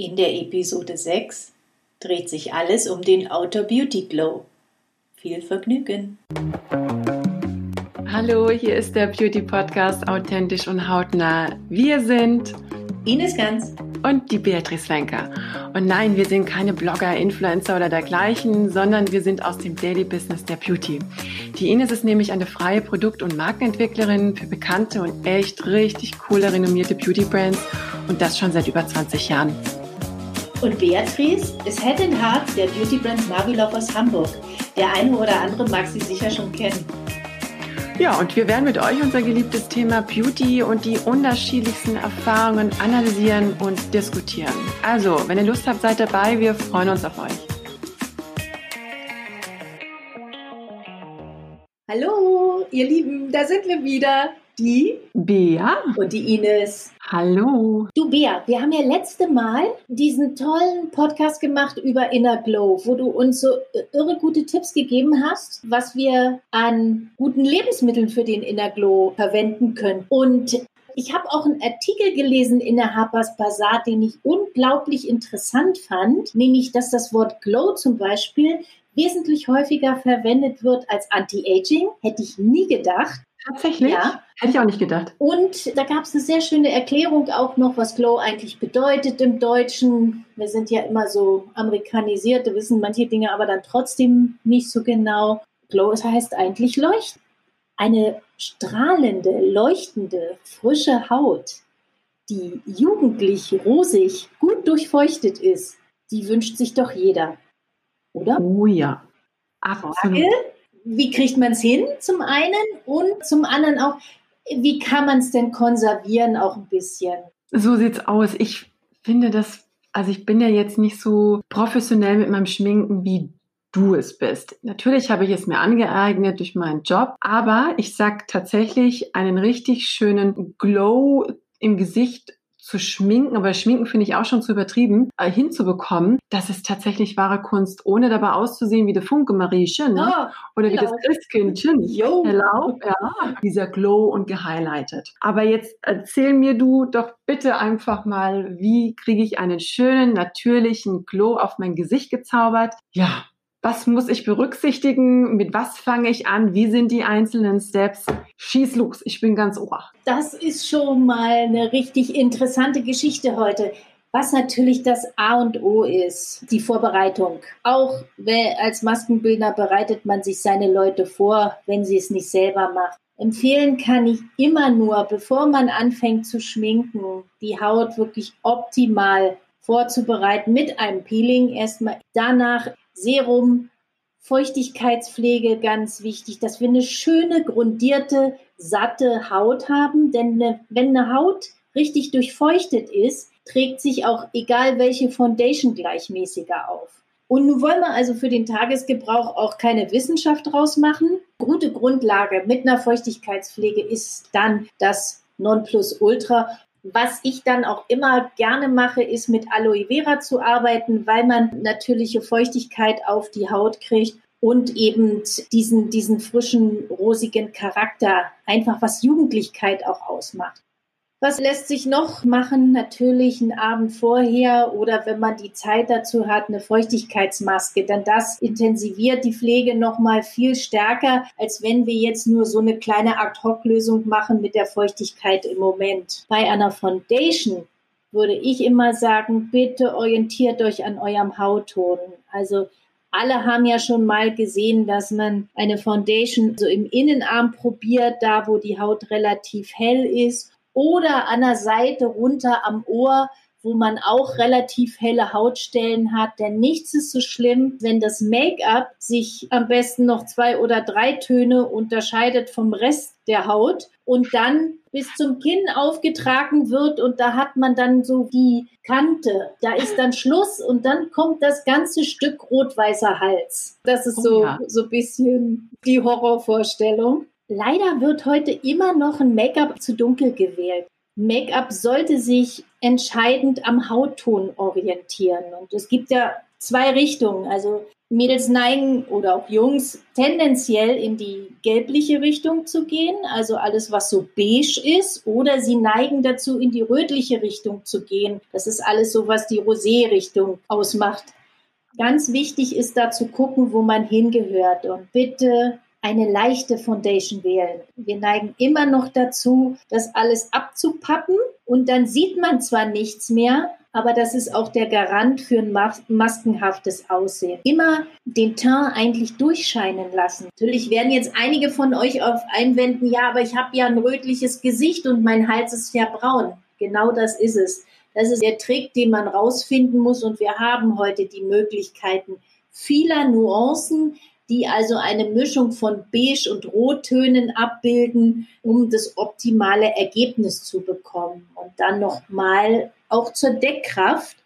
In der Episode 6 dreht sich alles um den Outer Beauty Glow. Viel Vergnügen! Hallo, hier ist der Beauty Podcast Authentisch und Hautnah. Wir sind Ines Ganz und die Beatrice Wenker. Und nein, wir sind keine Blogger, Influencer oder dergleichen, sondern wir sind aus dem Daily Business der Beauty. Die Ines ist nämlich eine freie Produkt- und Markenentwicklerin für bekannte und echt richtig coole, renommierte Beauty Brands und das schon seit über 20 Jahren. Und Beatrice ist Head and Heart der Beauty Brand Marvelove aus Hamburg. Der eine oder andere mag sie sicher schon kennen. Ja, und wir werden mit euch unser geliebtes Thema Beauty und die unterschiedlichsten Erfahrungen analysieren und diskutieren. Also, wenn ihr Lust habt, seid dabei. Wir freuen uns auf euch. Hallo, ihr Lieben, da sind wir wieder. Die Bea und die Ines. Hallo. Du Bea, wir haben ja letzte Mal diesen tollen Podcast gemacht über Inner Glow, wo du uns so irre gute Tipps gegeben hast, was wir an guten Lebensmitteln für den Inner Glow verwenden können. Und ich habe auch einen Artikel gelesen in der Harper's Bazaar, den ich unglaublich interessant fand, nämlich dass das Wort Glow zum Beispiel wesentlich häufiger verwendet wird als Anti-Aging. Hätte ich nie gedacht. Tatsächlich? Ja. Hätte ich auch nicht gedacht. Und da gab es eine sehr schöne Erklärung auch noch, was Glow eigentlich bedeutet im Deutschen. Wir sind ja immer so amerikanisiert, wir wissen manche Dinge aber dann trotzdem nicht so genau. Glow heißt eigentlich leuchten. Eine strahlende, leuchtende, frische Haut, die jugendlich, rosig, gut durchfeuchtet ist, die wünscht sich doch jeder. Oder? Oh ja. Absolut. Frage, wie kriegt man es hin zum einen und zum anderen auch, wie kann man es denn konservieren auch ein bisschen? So sieht's aus. Ich finde das, also ich bin ja jetzt nicht so professionell mit meinem Schminken wie du es bist. Natürlich habe ich es mir angeeignet durch meinen Job, aber ich sag tatsächlich einen richtig schönen Glow im Gesicht zu schminken, aber Schminken finde ich auch schon zu übertrieben, äh, hinzubekommen, das ist tatsächlich wahre Kunst, ohne dabei auszusehen wie der Funke Mariechen ne? oh, oder wie das Christkindchen. Jo. Hello, ja, dieser Glow und gehighlightet. Aber jetzt erzähl mir du doch bitte einfach mal, wie kriege ich einen schönen, natürlichen Glow auf mein Gesicht gezaubert? Ja, was muss ich berücksichtigen? Mit was fange ich an? Wie sind die einzelnen Steps? Schieß los, ich bin ganz ohr. Das ist schon mal eine richtig interessante Geschichte heute. Was natürlich das A und O ist, die Vorbereitung. Auch als Maskenbildner bereitet man sich seine Leute vor, wenn sie es nicht selber macht. Empfehlen kann ich immer nur, bevor man anfängt zu schminken, die Haut wirklich optimal vorzubereiten mit einem Peeling erstmal. Danach Serum, Feuchtigkeitspflege ganz wichtig, dass wir eine schöne, grundierte, satte Haut haben. Denn ne, wenn eine Haut richtig durchfeuchtet ist, trägt sich auch egal welche Foundation gleichmäßiger auf. Und nun wollen wir also für den Tagesgebrauch auch keine Wissenschaft draus machen. Gute Grundlage mit einer Feuchtigkeitspflege ist dann das Nonplusultra. Was ich dann auch immer gerne mache, ist mit Aloe Vera zu arbeiten, weil man natürliche Feuchtigkeit auf die Haut kriegt und eben diesen, diesen frischen, rosigen Charakter, einfach was Jugendlichkeit auch ausmacht. Was lässt sich noch machen? Natürlich einen Abend vorher oder wenn man die Zeit dazu hat, eine Feuchtigkeitsmaske. Denn das intensiviert die Pflege noch mal viel stärker, als wenn wir jetzt nur so eine kleine Ad-Hoc-Lösung machen mit der Feuchtigkeit im Moment. Bei einer Foundation würde ich immer sagen, bitte orientiert euch an eurem Hautton. Also alle haben ja schon mal gesehen, dass man eine Foundation so im Innenarm probiert, da wo die Haut relativ hell ist oder an der Seite runter am Ohr, wo man auch relativ helle Hautstellen hat. Denn nichts ist so schlimm, wenn das Make-up sich am besten noch zwei oder drei Töne unterscheidet vom Rest der Haut und dann bis zum Kinn aufgetragen wird und da hat man dann so die Kante. Da ist dann Schluss und dann kommt das ganze Stück rot-weißer Hals. Das ist oh, so, ja. so ein bisschen die Horrorvorstellung. Leider wird heute immer noch ein Make-up zu dunkel gewählt. Make-up sollte sich entscheidend am Hautton orientieren. Und es gibt ja zwei Richtungen. Also Mädels neigen oder auch Jungs tendenziell in die gelbliche Richtung zu gehen, also alles, was so beige ist, oder sie neigen dazu, in die rötliche Richtung zu gehen. Das ist alles so, was die Rosé-Richtung ausmacht. Ganz wichtig ist da zu gucken, wo man hingehört und bitte eine leichte Foundation wählen. Wir neigen immer noch dazu, das alles abzupappen und dann sieht man zwar nichts mehr, aber das ist auch der Garant für ein maskenhaftes Aussehen. Immer den Teint eigentlich durchscheinen lassen. Natürlich werden jetzt einige von euch auf einwenden, ja, aber ich habe ja ein rötliches Gesicht und mein Hals ist ja braun. Genau das ist es. Das ist der Trick, den man rausfinden muss und wir haben heute die Möglichkeiten vieler Nuancen, die also eine Mischung von Beige und Rottönen abbilden, um das optimale Ergebnis zu bekommen. Und dann nochmal auch zur Deckkraft.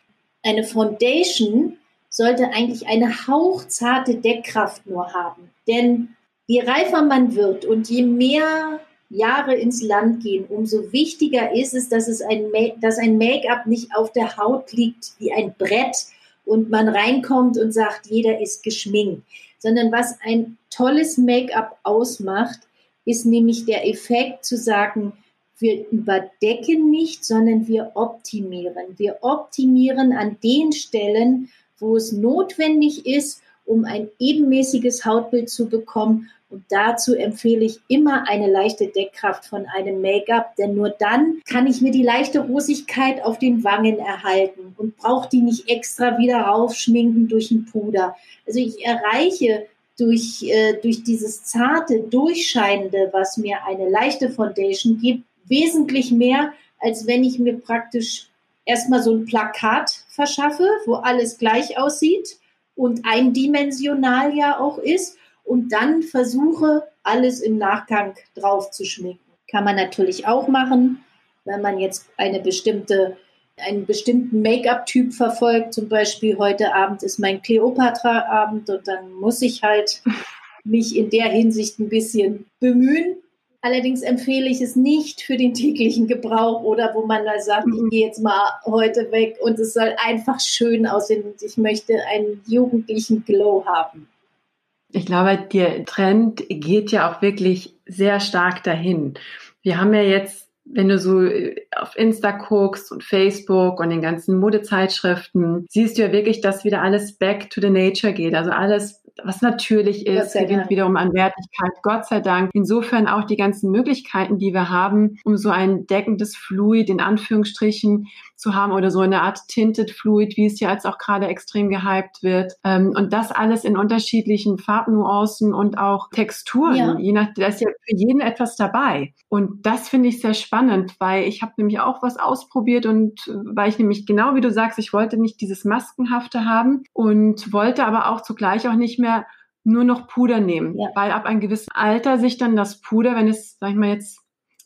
Eine Foundation sollte eigentlich eine hauchzarte Deckkraft nur haben. Denn je reifer man wird und je mehr Jahre ins Land gehen, umso wichtiger ist es, dass, es ein, dass ein Make-up nicht auf der Haut liegt wie ein Brett und man reinkommt und sagt, jeder ist geschminkt sondern was ein tolles Make-up ausmacht, ist nämlich der Effekt zu sagen, wir überdecken nicht, sondern wir optimieren. Wir optimieren an den Stellen, wo es notwendig ist, um ein ebenmäßiges Hautbild zu bekommen. Und dazu empfehle ich immer eine leichte Deckkraft von einem Make-up, denn nur dann kann ich mir die leichte Rosigkeit auf den Wangen erhalten und brauche die nicht extra wieder raufschminken durch ein Puder. Also ich erreiche durch, äh, durch dieses zarte, durchscheinende, was mir eine leichte Foundation gibt, wesentlich mehr, als wenn ich mir praktisch erstmal so ein Plakat verschaffe, wo alles gleich aussieht und eindimensional ja auch ist und dann versuche, alles im Nachgang drauf zu schminken. Kann man natürlich auch machen, wenn man jetzt eine bestimmte, einen bestimmten Make-up-Typ verfolgt. Zum Beispiel heute Abend ist mein Cleopatra-Abend und dann muss ich halt mich in der Hinsicht ein bisschen bemühen. Allerdings empfehle ich es nicht für den täglichen Gebrauch oder wo man da sagt, ich gehe jetzt mal heute weg und es soll einfach schön aussehen und ich möchte einen jugendlichen Glow haben. Ich glaube, der Trend geht ja auch wirklich sehr stark dahin. Wir haben ja jetzt, wenn du so äh, auf Insta guckst und Facebook und den ganzen Modezeitschriften, siehst du ja wirklich, dass wieder alles back to the nature geht. Also alles was natürlich ist, gewinnt wiederum an Wertigkeit. Gott sei Dank. Insofern auch die ganzen Möglichkeiten, die wir haben, um so ein deckendes Fluid in Anführungsstrichen zu haben oder so eine Art Tinted Fluid, wie es ja jetzt auch gerade extrem gehypt wird. Ähm, und das alles in unterschiedlichen Farbnuancen und auch Texturen. Ja. Je nach, da ist ja für jeden etwas dabei. Und das finde ich sehr spannend, weil ich habe nämlich auch was ausprobiert und äh, weil ich nämlich genau wie du sagst, ich wollte nicht dieses Maskenhafte haben und wollte aber auch zugleich auch nicht mehr nur noch Puder nehmen, ja. weil ab einem gewissen Alter sich dann das Puder, wenn es, sag ich mal jetzt,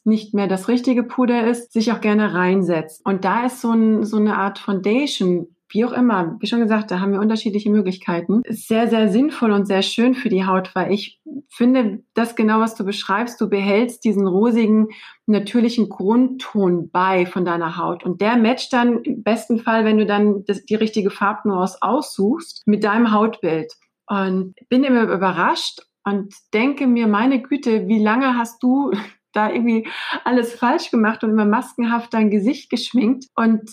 nicht mehr das richtige Puder ist, sich auch gerne reinsetzt. Und da ist so, ein, so eine Art Foundation, wie auch immer, wie schon gesagt, da haben wir unterschiedliche Möglichkeiten. Sehr, sehr sinnvoll und sehr schön für die Haut, weil ich finde, das genau, was du beschreibst, du behältst diesen rosigen, natürlichen Grundton bei von deiner Haut. Und der matcht dann im besten Fall, wenn du dann das, die richtige Farbnuance aussuchst, mit deinem Hautbild. Und bin immer überrascht und denke mir, meine Güte, wie lange hast du da irgendwie alles falsch gemacht und immer maskenhaft dein Gesicht geschminkt und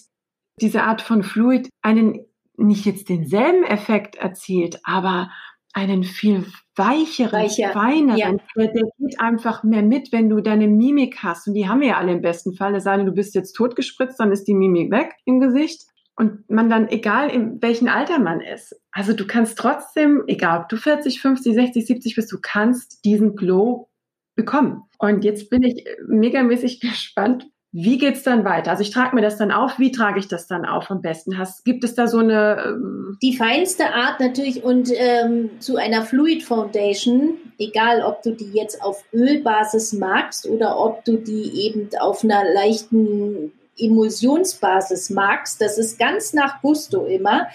diese Art von Fluid einen nicht jetzt denselben Effekt erzielt, aber einen viel weicheren, Weicher. feineren. Ja. Der, der, geht einfach mehr mit, wenn du deine Mimik hast. Und die haben wir ja alle im besten Fall. Es sei denn, du bist jetzt totgespritzt, dann ist die Mimik weg im Gesicht und man dann, egal in welchem Alter man ist, also du kannst trotzdem, egal ob du 40, 50, 60, 70 bist, du kannst diesen Glow bekommen. Und jetzt bin ich megamäßig gespannt, wie geht's dann weiter? Also ich trage mir das dann auf. Wie trage ich das dann auf am besten? Hast, gibt es da so eine? Ähm die feinste Art natürlich und ähm, zu einer Fluid Foundation, egal ob du die jetzt auf Ölbasis magst oder ob du die eben auf einer leichten Emulsionsbasis magst, das ist ganz nach Gusto immer.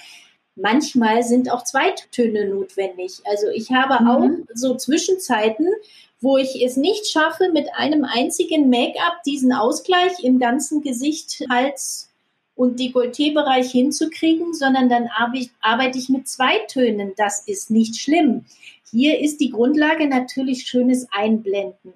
Manchmal sind auch Zweittöne notwendig. Also ich habe mhm. auch so Zwischenzeiten, wo ich es nicht schaffe, mit einem einzigen Make-up diesen Ausgleich im ganzen Gesicht, Hals und Dekolleté-Bereich hinzukriegen, sondern dann arbeite ich mit zwei Tönen. Das ist nicht schlimm. Hier ist die Grundlage natürlich schönes Einblenden.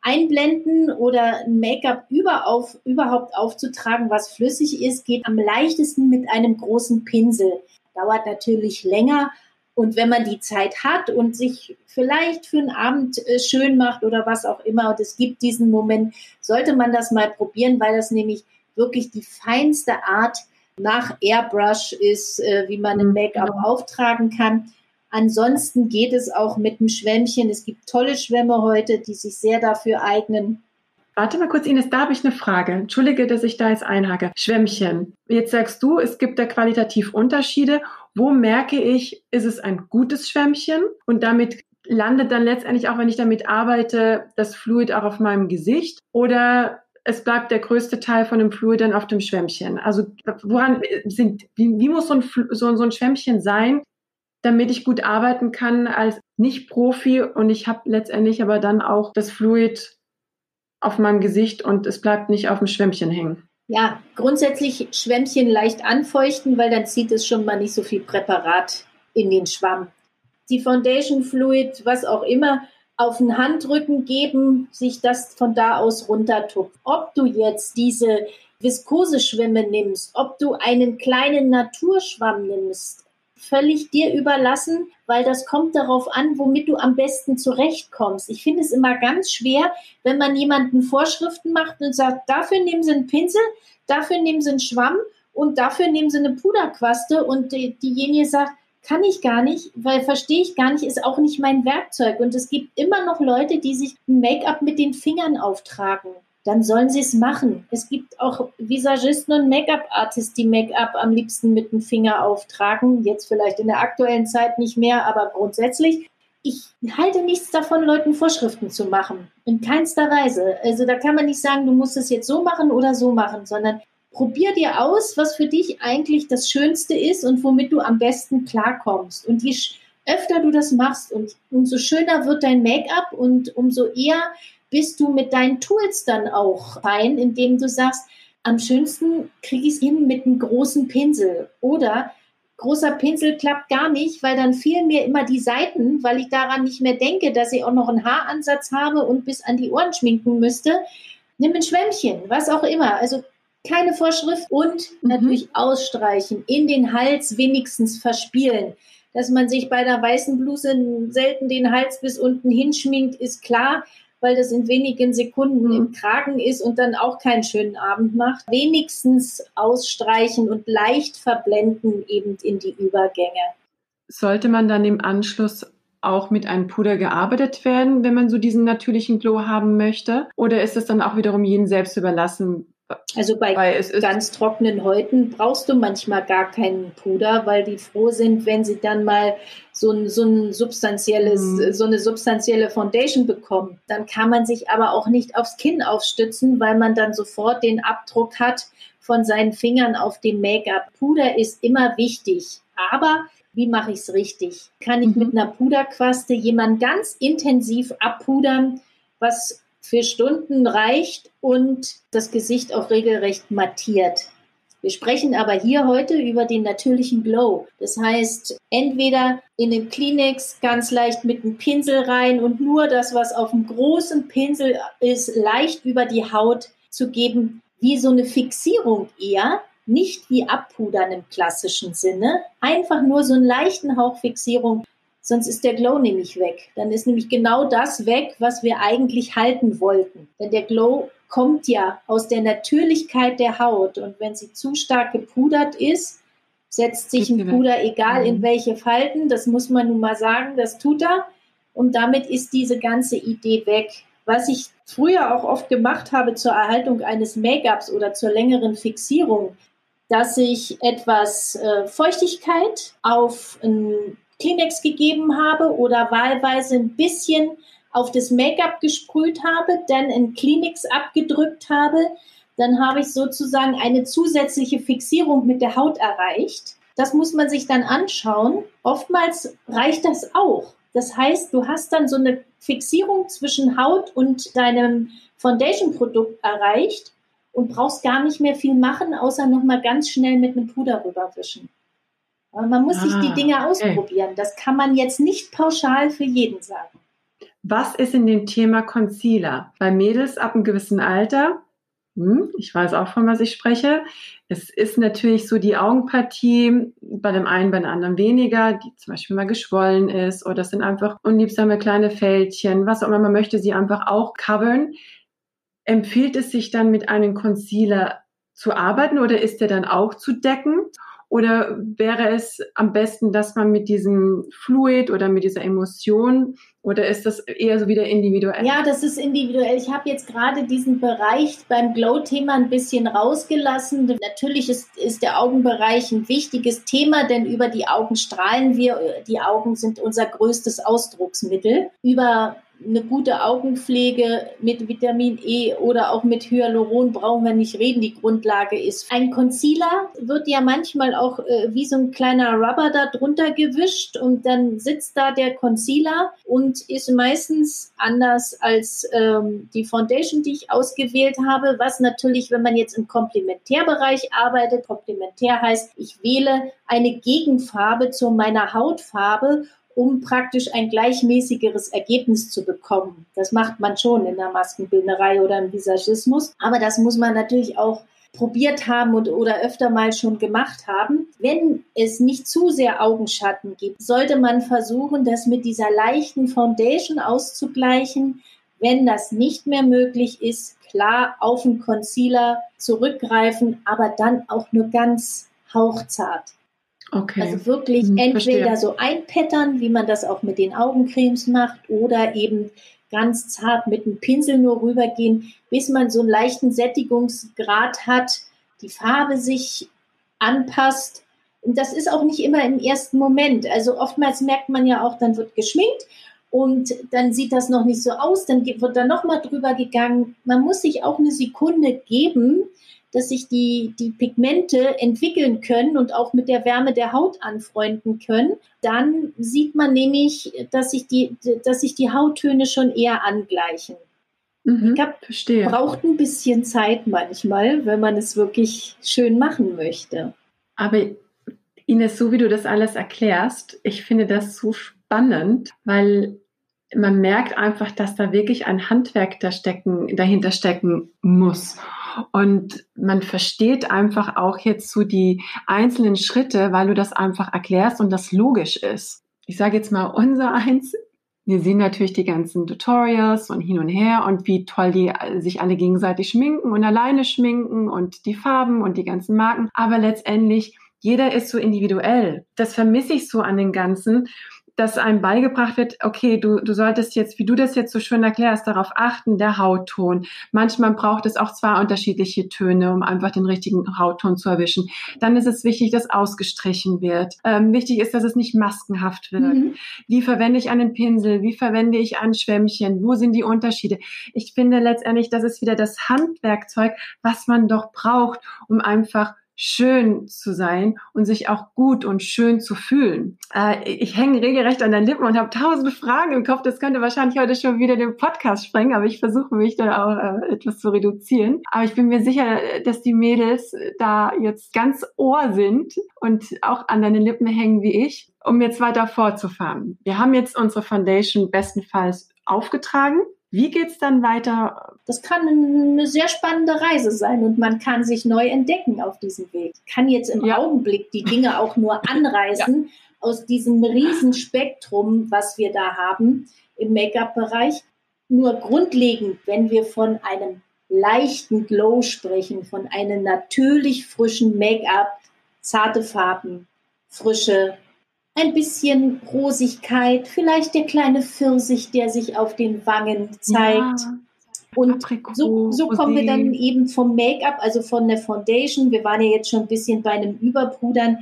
Einblenden oder ein Make-up über auf, überhaupt aufzutragen, was flüssig ist, geht am leichtesten mit einem großen Pinsel. Dauert natürlich länger, und wenn man die Zeit hat und sich vielleicht für einen Abend äh, schön macht oder was auch immer, und es gibt diesen Moment, sollte man das mal probieren, weil das nämlich wirklich die feinste Art nach Airbrush ist, äh, wie man ein mhm, Make-up genau. auftragen kann. Ansonsten geht es auch mit einem Schwämmchen. Es gibt tolle Schwämme heute, die sich sehr dafür eignen. Warte mal kurz, Ines, da habe ich eine Frage. Entschuldige, dass ich da jetzt einhake. Schwämmchen. Jetzt sagst du, es gibt da qualitativ Unterschiede. Wo merke ich, ist es ein gutes Schwämmchen? Und damit landet dann letztendlich auch, wenn ich damit arbeite, das Fluid auch auf meinem Gesicht? Oder es bleibt der größte Teil von dem Fluid dann auf dem Schwämmchen? Also woran sind, wie, wie muss so ein, so, so ein Schwämmchen sein, damit ich gut arbeiten kann als Nicht-Profi und ich habe letztendlich aber dann auch das Fluid auf meinem Gesicht und es bleibt nicht auf dem Schwämmchen hängen. Ja, grundsätzlich Schwämmchen leicht anfeuchten, weil dann zieht es schon mal nicht so viel Präparat in den Schwamm. Die Foundation Fluid, was auch immer, auf den Handrücken geben, sich das von da aus runtertupft. Ob du jetzt diese Viskoseschwämme nimmst, ob du einen kleinen Naturschwamm nimmst, völlig dir überlassen, weil das kommt darauf an, womit du am besten zurechtkommst. Ich finde es immer ganz schwer, wenn man jemanden Vorschriften macht und sagt, dafür nehmen Sie einen Pinsel, dafür nehmen Sie einen Schwamm und dafür nehmen Sie eine Puderquaste und die, diejenige sagt, kann ich gar nicht, weil verstehe ich gar nicht, ist auch nicht mein Werkzeug. Und es gibt immer noch Leute, die sich Make-up mit den Fingern auftragen dann sollen sie es machen. Es gibt auch Visagisten und Make-up-Artists, die Make-up am liebsten mit dem Finger auftragen. Jetzt vielleicht in der aktuellen Zeit nicht mehr, aber grundsätzlich. Ich halte nichts davon, Leuten Vorschriften zu machen. In keinster Weise. Also da kann man nicht sagen, du musst es jetzt so machen oder so machen, sondern probier dir aus, was für dich eigentlich das Schönste ist und womit du am besten klarkommst. Und je öfter du das machst und umso schöner wird dein Make-up und umso eher bist du mit deinen Tools dann auch fein, indem du sagst, am schönsten kriege ich es hin mit einem großen Pinsel oder großer Pinsel klappt gar nicht, weil dann fehlen mir immer die Seiten, weil ich daran nicht mehr denke, dass ich auch noch einen Haaransatz habe und bis an die Ohren schminken müsste. Nimm ein Schwämmchen, was auch immer. Also keine Vorschrift und mhm. natürlich ausstreichen, in den Hals wenigstens verspielen. Dass man sich bei der weißen Bluse selten den Hals bis unten hinschminkt, ist klar weil das in wenigen Sekunden mhm. im Kragen ist und dann auch keinen schönen Abend macht. Wenigstens ausstreichen und leicht verblenden eben in die Übergänge. Sollte man dann im Anschluss auch mit einem Puder gearbeitet werden, wenn man so diesen natürlichen Glow haben möchte? Oder ist es dann auch wiederum jedem selbst überlassen, also bei ganz trockenen Häuten brauchst du manchmal gar keinen Puder, weil die froh sind, wenn sie dann mal so ein, so ein substanzielles, mhm. so eine substanzielle Foundation bekommen. Dann kann man sich aber auch nicht aufs Kinn aufstützen, weil man dann sofort den Abdruck hat von seinen Fingern auf dem Make-up. Puder ist immer wichtig, aber wie mache ich es richtig? Kann ich mhm. mit einer Puderquaste jemanden ganz intensiv abpudern, was für Stunden reicht und das Gesicht auch regelrecht mattiert. Wir sprechen aber hier heute über den natürlichen Glow. Das heißt, entweder in den Kleenex ganz leicht mit einem Pinsel rein und nur das, was auf dem großen Pinsel ist, leicht über die Haut zu geben, wie so eine Fixierung eher, nicht wie Abpudern im klassischen Sinne, einfach nur so einen leichten Hauch Fixierung Sonst ist der Glow nämlich weg. Dann ist nämlich genau das weg, was wir eigentlich halten wollten. Denn der Glow kommt ja aus der Natürlichkeit der Haut. Und wenn sie zu stark gepudert ist, setzt sich ein Puder, egal in mhm. welche Falten, das muss man nun mal sagen, das tut er. Und damit ist diese ganze Idee weg. Was ich früher auch oft gemacht habe zur Erhaltung eines Make-ups oder zur längeren Fixierung, dass ich etwas äh, Feuchtigkeit auf ein Kleenex gegeben habe oder wahlweise ein bisschen auf das Make-up gesprüht habe, dann in Kleenex abgedrückt habe, dann habe ich sozusagen eine zusätzliche Fixierung mit der Haut erreicht. Das muss man sich dann anschauen. Oftmals reicht das auch. Das heißt, du hast dann so eine Fixierung zwischen Haut und deinem Foundation-Produkt erreicht und brauchst gar nicht mehr viel machen, außer nochmal ganz schnell mit einem Puder rüberwischen. Aber man muss ah, sich die ah, Dinge ausprobieren. Okay. Das kann man jetzt nicht pauschal für jeden sagen. Was ist in dem Thema Concealer? Bei Mädels ab einem gewissen Alter, hm, ich weiß auch, von was ich spreche. Es ist natürlich so die Augenpartie bei dem einen, bei dem anderen weniger, die zum Beispiel mal geschwollen ist oder es sind einfach unliebsame kleine Fältchen, was auch immer. Man möchte sie einfach auch covern. Empfiehlt es sich dann mit einem Concealer zu arbeiten oder ist der dann auch zu decken? Oder wäre es am besten, dass man mit diesem Fluid oder mit dieser Emotion oder ist das eher so wieder individuell? Ja, das ist individuell. Ich habe jetzt gerade diesen Bereich beim Glow-Thema ein bisschen rausgelassen. Natürlich ist, ist der Augenbereich ein wichtiges Thema, denn über die Augen strahlen wir. Die Augen sind unser größtes Ausdrucksmittel. Über eine gute Augenpflege mit Vitamin E oder auch mit Hyaluron brauchen wir nicht reden. Die Grundlage ist. Ein Concealer wird ja manchmal auch äh, wie so ein kleiner Rubber da drunter gewischt und dann sitzt da der Concealer und ist meistens anders als ähm, die Foundation, die ich ausgewählt habe. Was natürlich, wenn man jetzt im Komplementärbereich arbeitet, komplementär heißt, ich wähle eine Gegenfarbe zu meiner Hautfarbe um praktisch ein gleichmäßigeres Ergebnis zu bekommen. Das macht man schon in der Maskenbildnerei oder im Visagismus. Aber das muss man natürlich auch probiert haben und, oder öfter mal schon gemacht haben. Wenn es nicht zu sehr Augenschatten gibt, sollte man versuchen, das mit dieser leichten Foundation auszugleichen. Wenn das nicht mehr möglich ist, klar auf den Concealer zurückgreifen, aber dann auch nur ganz hauchzart. Okay. Also wirklich hm, entweder verstehe. so einpattern, wie man das auch mit den Augencremes macht, oder eben ganz zart mit dem Pinsel nur rübergehen, bis man so einen leichten Sättigungsgrad hat, die Farbe sich anpasst. Und das ist auch nicht immer im ersten Moment. Also oftmals merkt man ja auch, dann wird geschminkt und dann sieht das noch nicht so aus, dann wird da nochmal drüber gegangen. Man muss sich auch eine Sekunde geben, dass sich die, die Pigmente entwickeln können und auch mit der Wärme der Haut anfreunden können, dann sieht man nämlich, dass sich die, dass sich die Hauttöne schon eher angleichen. Mhm, Make-up braucht ein bisschen Zeit manchmal, wenn man es wirklich schön machen möchte. Aber Ines, so wie du das alles erklärst, ich finde das so spannend, weil man merkt einfach, dass da wirklich ein Handwerk da stecken, dahinter stecken muss. Und man versteht einfach auch jetzt so die einzelnen Schritte, weil du das einfach erklärst und das logisch ist. Ich sage jetzt mal unser eins. Wir sehen natürlich die ganzen Tutorials und hin und her und wie toll die sich alle gegenseitig schminken und alleine schminken und die Farben und die ganzen Marken. Aber letztendlich jeder ist so individuell. Das vermisse ich so an den Ganzen dass einem beigebracht wird, okay, du, du solltest jetzt, wie du das jetzt so schön erklärst, darauf achten, der Hautton. Manchmal braucht es auch zwei unterschiedliche Töne, um einfach den richtigen Hautton zu erwischen. Dann ist es wichtig, dass ausgestrichen wird. Ähm, wichtig ist, dass es nicht maskenhaft wird. Mhm. Wie verwende ich einen Pinsel? Wie verwende ich ein Schwämmchen? Wo sind die Unterschiede? Ich finde letztendlich, das ist wieder das Handwerkzeug, was man doch braucht, um einfach schön zu sein und sich auch gut und schön zu fühlen. Äh, ich hänge regelrecht an den Lippen und habe tausende Fragen im Kopf. Das könnte wahrscheinlich heute schon wieder den Podcast sprengen, aber ich versuche mich da auch äh, etwas zu reduzieren. Aber ich bin mir sicher, dass die Mädels da jetzt ganz ohr sind und auch an deinen Lippen hängen wie ich, um jetzt weiter fortzufahren. Wir haben jetzt unsere Foundation bestenfalls aufgetragen. Wie geht's dann weiter? Das kann eine sehr spannende Reise sein und man kann sich neu entdecken auf diesem Weg. Kann jetzt im ja. Augenblick die Dinge auch nur anreißen ja. aus diesem riesen Spektrum, was wir da haben im Make-up-Bereich. Nur grundlegend, wenn wir von einem leichten Glow sprechen, von einem natürlich frischen Make-up, zarte Farben, frische ein bisschen Rosigkeit, vielleicht der kleine Pfirsich, der sich auf den Wangen zeigt. Ja. Und so, so kommen wir dann eben vom Make-up, also von der Foundation. Wir waren ja jetzt schon ein bisschen bei einem Überpudern.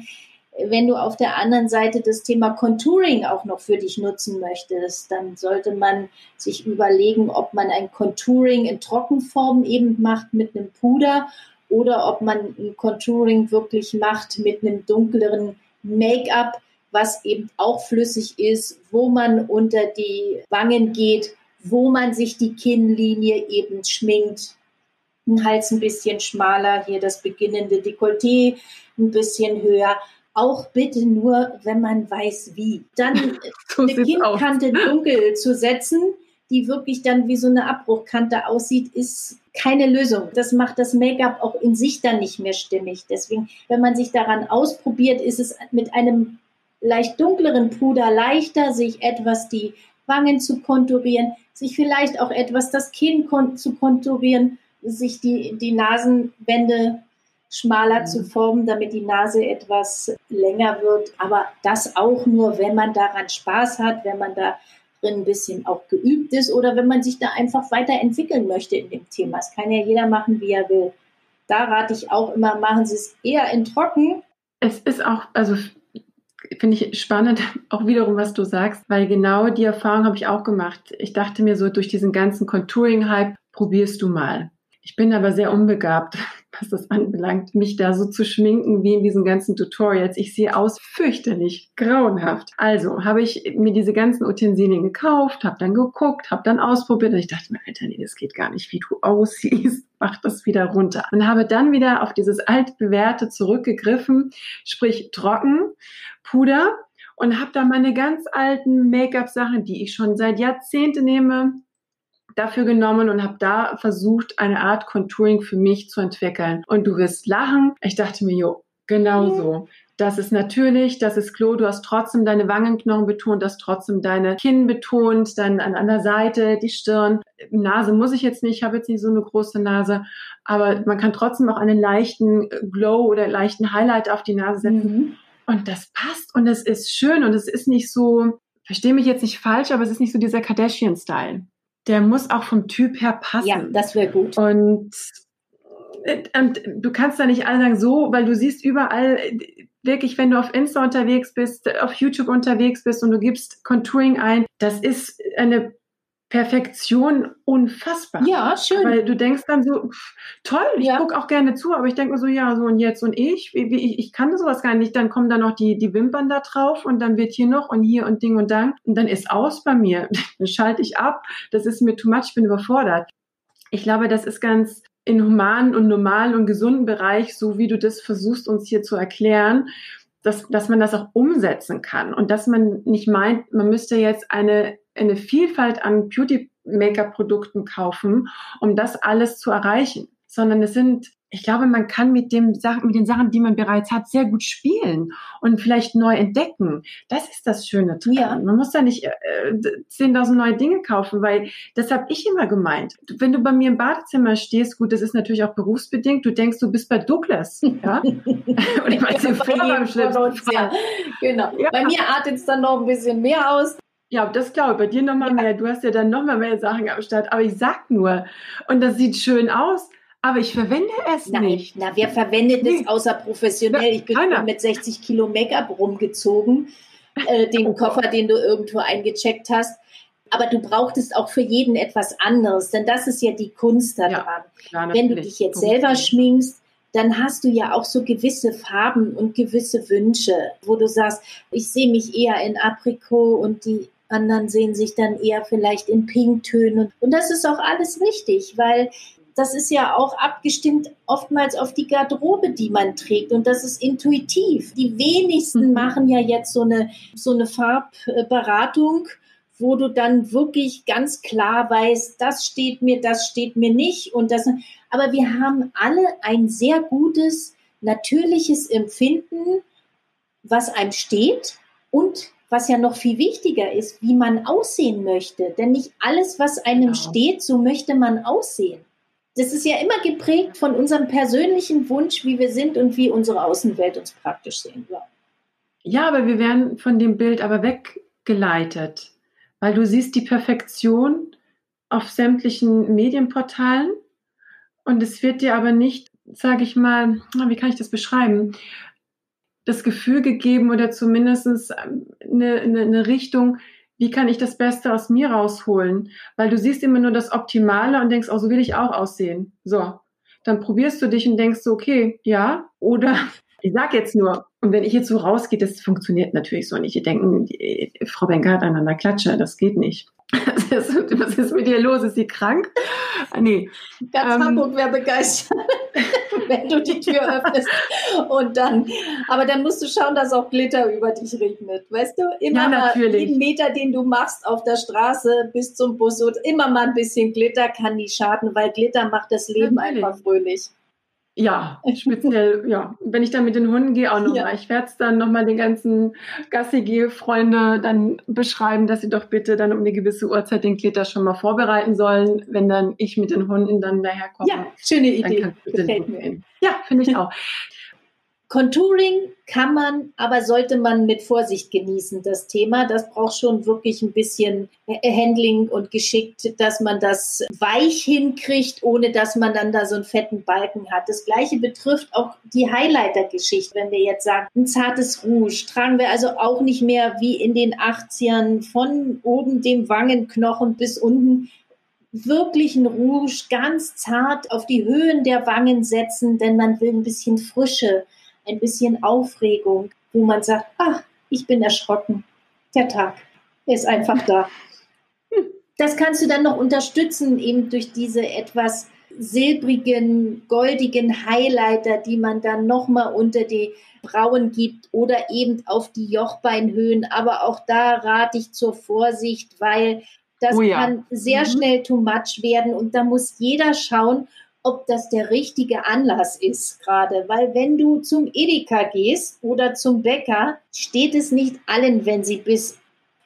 Wenn du auf der anderen Seite das Thema Contouring auch noch für dich nutzen möchtest, dann sollte man sich überlegen, ob man ein Contouring in Trockenform eben macht mit einem Puder oder ob man ein Contouring wirklich macht mit einem dunkleren Make-up was eben auch flüssig ist, wo man unter die Wangen geht, wo man sich die Kinnlinie eben schminkt. den Hals ein bisschen schmaler, hier das beginnende Dekolleté ein bisschen höher. Auch bitte nur, wenn man weiß wie. Dann so eine Kinnkante dunkel zu setzen, die wirklich dann wie so eine Abbruchkante aussieht, ist keine Lösung. Das macht das Make-up auch in sich dann nicht mehr stimmig. Deswegen, wenn man sich daran ausprobiert, ist es mit einem leicht dunkleren Puder leichter, sich etwas die Wangen zu konturieren, sich vielleicht auch etwas das Kinn kon zu konturieren, sich die, die Nasenwände schmaler mhm. zu formen, damit die Nase etwas länger wird. Aber das auch nur, wenn man daran Spaß hat, wenn man da drin ein bisschen auch geübt ist oder wenn man sich da einfach weiterentwickeln möchte in dem Thema. Es kann ja jeder machen, wie er will. Da rate ich auch immer, machen Sie es eher in trocken. Es ist auch, also finde ich spannend, auch wiederum, was du sagst, weil genau die Erfahrung habe ich auch gemacht. Ich dachte mir so, durch diesen ganzen Contouring-Hype probierst du mal. Ich bin aber sehr unbegabt, was das anbelangt, mich da so zu schminken wie in diesen ganzen Tutorials. Ich sehe aus fürchterlich, grauenhaft. Also habe ich mir diese ganzen Utensilien gekauft, habe dann geguckt, habe dann ausprobiert und ich dachte mir, Alter, nee, das geht gar nicht, wie du aussiehst. Mach das wieder runter. Und habe dann wieder auf dieses altbewährte zurückgegriffen, sprich trocken, Puder und habe da meine ganz alten Make-up-Sachen, die ich schon seit Jahrzehnten nehme, dafür genommen und habe da versucht, eine Art Contouring für mich zu entwickeln. Und du wirst lachen. Ich dachte mir, jo, genau so. Das ist natürlich, das ist Klo, du hast trotzdem deine Wangenknochen betont, hast trotzdem deine Kinn betont, dann an, der Seite, die Stirn. Nase muss ich jetzt nicht, ich habe jetzt nicht so eine große Nase, aber man kann trotzdem auch einen leichten Glow oder leichten Highlight auf die Nase setzen. Mhm. Und das passt und es ist schön und es ist nicht so, verstehe mich jetzt nicht falsch, aber es ist nicht so dieser Kardashian-Style der muss auch vom Typ her passen. Ja, das wäre gut. Und, und du kannst da nicht alle sagen, so, weil du siehst überall, wirklich, wenn du auf Insta unterwegs bist, auf YouTube unterwegs bist und du gibst Contouring ein, das ist eine Perfektion unfassbar. Ja, schön. Weil du denkst dann so, pff, toll, ich ja. gucke auch gerne zu, aber ich denke mir so, ja, so und jetzt und ich, wie, wie, ich, ich kann sowas gar nicht. Dann kommen da noch die, die Wimpern da drauf und dann wird hier noch und hier und Ding und Dang und dann ist aus bei mir. Dann schalte ich ab. Das ist mir too much, ich bin überfordert. Ich glaube, das ist ganz in humanen und normalen und gesunden Bereich, so wie du das versuchst, uns hier zu erklären, dass, dass man das auch umsetzen kann und dass man nicht meint, man müsste jetzt eine eine Vielfalt an Beauty-Make-up-Produkten kaufen, um das alles zu erreichen, sondern es sind ich glaube, man kann mit dem mit den Sachen, die man bereits hat, sehr gut spielen und vielleicht neu entdecken. Das ist das Schöne dran. Ja. Man muss da nicht äh, 10.000 neue Dinge kaufen, weil das habe ich immer gemeint. Wenn du bei mir im Badezimmer stehst, gut, das ist natürlich auch berufsbedingt. Du denkst, du bist bei Douglas, ja? und ich meine, ja, ja. Genau. Ja. Bei mir artet es dann noch ein bisschen mehr aus. Ja, das glaube ich. Bei dir nochmal ja. mehr. Du hast ja dann nochmal mehr Sachen am Start. Aber ich sag nur, und das sieht schön aus, aber ich verwende es Nein, nicht. Na, wer verwendet nee. es außer professionell? ich bin keiner. mit 60 Kilo Make-up rumgezogen, äh, den oh Koffer, den du irgendwo eingecheckt hast. Aber du brauchtest auch für jeden etwas anderes, denn das ist ja die Kunst daran. Ja, Wenn du dich jetzt selber schminkst, dann hast du ja auch so gewisse Farben und gewisse Wünsche, wo du sagst, ich sehe mich eher in Aprikot und die anderen sehen sich dann eher vielleicht in Pinktönen. Und das ist auch alles richtig, weil das ist ja auch abgestimmt oftmals auf die Garderobe, die man trägt. Und das ist intuitiv. Die wenigsten mhm. machen ja jetzt so eine, so eine Farbberatung, wo du dann wirklich ganz klar weißt, das steht mir, das steht mir nicht. Und das, aber wir haben alle ein sehr gutes, natürliches Empfinden, was einem steht und was ja noch viel wichtiger ist, wie man aussehen möchte. Denn nicht alles, was einem genau. steht, so möchte man aussehen. Das ist ja immer geprägt von unserem persönlichen Wunsch, wie wir sind und wie unsere Außenwelt uns praktisch sehen wird. Ja, aber wir werden von dem Bild aber weggeleitet, weil du siehst die Perfektion auf sämtlichen Medienportalen und es wird dir aber nicht, sage ich mal, wie kann ich das beschreiben, das Gefühl gegeben oder zumindest ähm, eine, eine, eine Richtung, wie kann ich das Beste aus mir rausholen? Weil du siehst immer nur das Optimale und denkst, oh, so will ich auch aussehen. So. Dann probierst du dich und denkst so, okay, ja. Oder ich sag jetzt nur, und wenn ich jetzt so rausgehe, das funktioniert natürlich so nicht. Die denken, die, Frau Benker hat einander Klatsche, das geht nicht. Was ist mit ihr los? Ist sie krank? Nee. Ganz ähm, Hamburg wäre begeistert, wenn du die Tür öffnest. Und dann, aber dann musst du schauen, dass auch Glitter über dich regnet. Weißt du? Immer ja, mal jeden Meter, den du machst auf der Straße bis zum Bus und immer mal ein bisschen Glitter kann nie schaden, weil Glitter macht das Leben natürlich. einfach fröhlich. Ja, speziell, ja. Wenn ich dann mit den Hunden gehe, auch nochmal. Ja. Ich werde es dann nochmal den ganzen Gassi-Freunde dann beschreiben, dass sie doch bitte dann um eine gewisse Uhrzeit den Glitter schon mal vorbereiten sollen, wenn dann ich mit den Hunden dann daherkomme. Ja, schöne Idee. Gefällt mir. Ja, finde ich auch. Contouring kann man, aber sollte man mit Vorsicht genießen, das Thema. Das braucht schon wirklich ein bisschen Handling und geschickt, dass man das weich hinkriegt, ohne dass man dann da so einen fetten Balken hat. Das gleiche betrifft auch die Highlighter-Geschichte. Wenn wir jetzt sagen, ein zartes Rouge, tragen wir also auch nicht mehr wie in den 80ern von oben dem Wangenknochen bis unten wirklich ein Rouge ganz zart auf die Höhen der Wangen setzen, denn man will ein bisschen Frische ein bisschen Aufregung, wo man sagt, ach, ich bin erschrocken. Der Tag ist einfach da. Das kannst du dann noch unterstützen, eben durch diese etwas silbrigen, goldigen Highlighter, die man dann nochmal unter die Brauen gibt oder eben auf die Jochbeinhöhen. Aber auch da rate ich zur Vorsicht, weil das oh ja. kann sehr mhm. schnell too much werden und da muss jeder schauen, ob das der richtige Anlass ist gerade. Weil wenn du zum Edeka gehst oder zum Bäcker, steht es nicht allen, wenn sie bis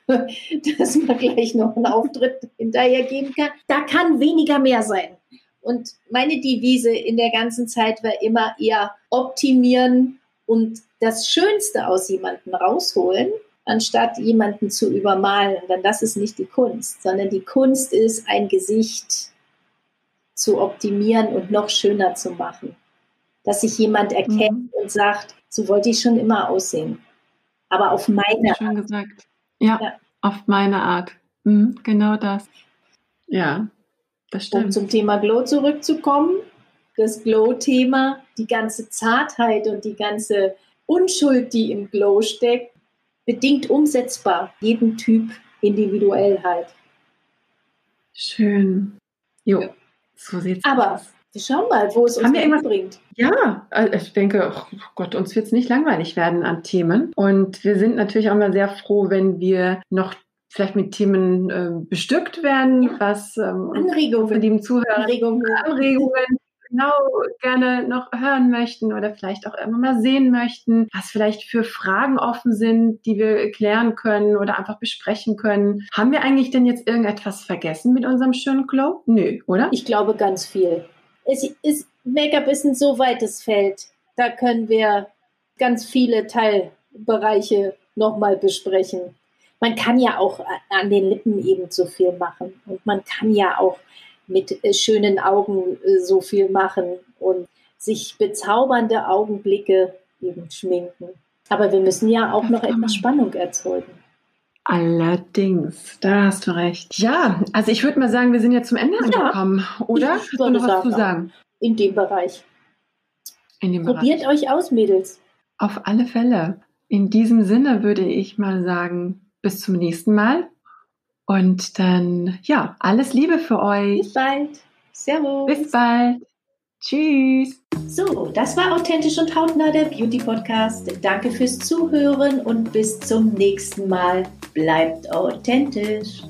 dass man gleich noch einen Auftritt hinterher geben kann. Da kann weniger mehr sein. Und meine Devise in der ganzen Zeit war immer eher optimieren und das Schönste aus jemandem rausholen, anstatt jemanden zu übermalen. Denn das ist nicht die Kunst, sondern die Kunst ist, ein Gesicht zu optimieren und noch schöner zu machen. Dass sich jemand erkennt mhm. und sagt, so wollte ich schon immer aussehen. Aber auf meine Schön Art. gesagt. Ja, ja, auf meine Art. Mhm, genau das. Ja, das stimmt. Um zum Thema Glow zurückzukommen, das Glow-Thema, die ganze Zartheit und die ganze Unschuld, die im Glow steckt, bedingt umsetzbar. Jeden Typ individuell halt. Schön. Jo. So sieht's Aber aus. wir schauen mal, wo es uns Haben bringt. Ja, äh, ich denke, oh Gott, uns wird es nicht langweilig werden an Themen. Und wir sind natürlich auch mal sehr froh, wenn wir noch vielleicht mit Themen äh, bestückt werden, ja. was ähm, Anregungen dem Zuhörer Anregungen, Anregungen genau gerne noch hören möchten oder vielleicht auch immer mal sehen möchten, was vielleicht für Fragen offen sind, die wir klären können oder einfach besprechen können. Haben wir eigentlich denn jetzt irgendetwas vergessen mit unserem schönen Glow? Nö, oder? Ich glaube ganz viel. Es ist Make-up ist ein so weites Feld. Da können wir ganz viele Teilbereiche nochmal besprechen. Man kann ja auch an den Lippen eben so viel machen und man kann ja auch mit äh, schönen Augen äh, so viel machen und sich bezaubernde Augenblicke eben schminken. Aber wir müssen ja auch noch etwas Spannung erzeugen. Allerdings, da hast du recht. Ja, also ich würde mal sagen, wir sind jetzt zum Ende angekommen, oder? Ich würde noch was zu sagen. In dem Bereich. In dem Probiert Bereich. euch aus, Mädels. Auf alle Fälle. In diesem Sinne würde ich mal sagen, bis zum nächsten Mal. Und dann, ja, alles Liebe für euch. Bis bald. Servus. Bis bald. Tschüss. So, das war Authentisch und Hautnah, der Beauty Podcast. Danke fürs Zuhören und bis zum nächsten Mal. Bleibt authentisch.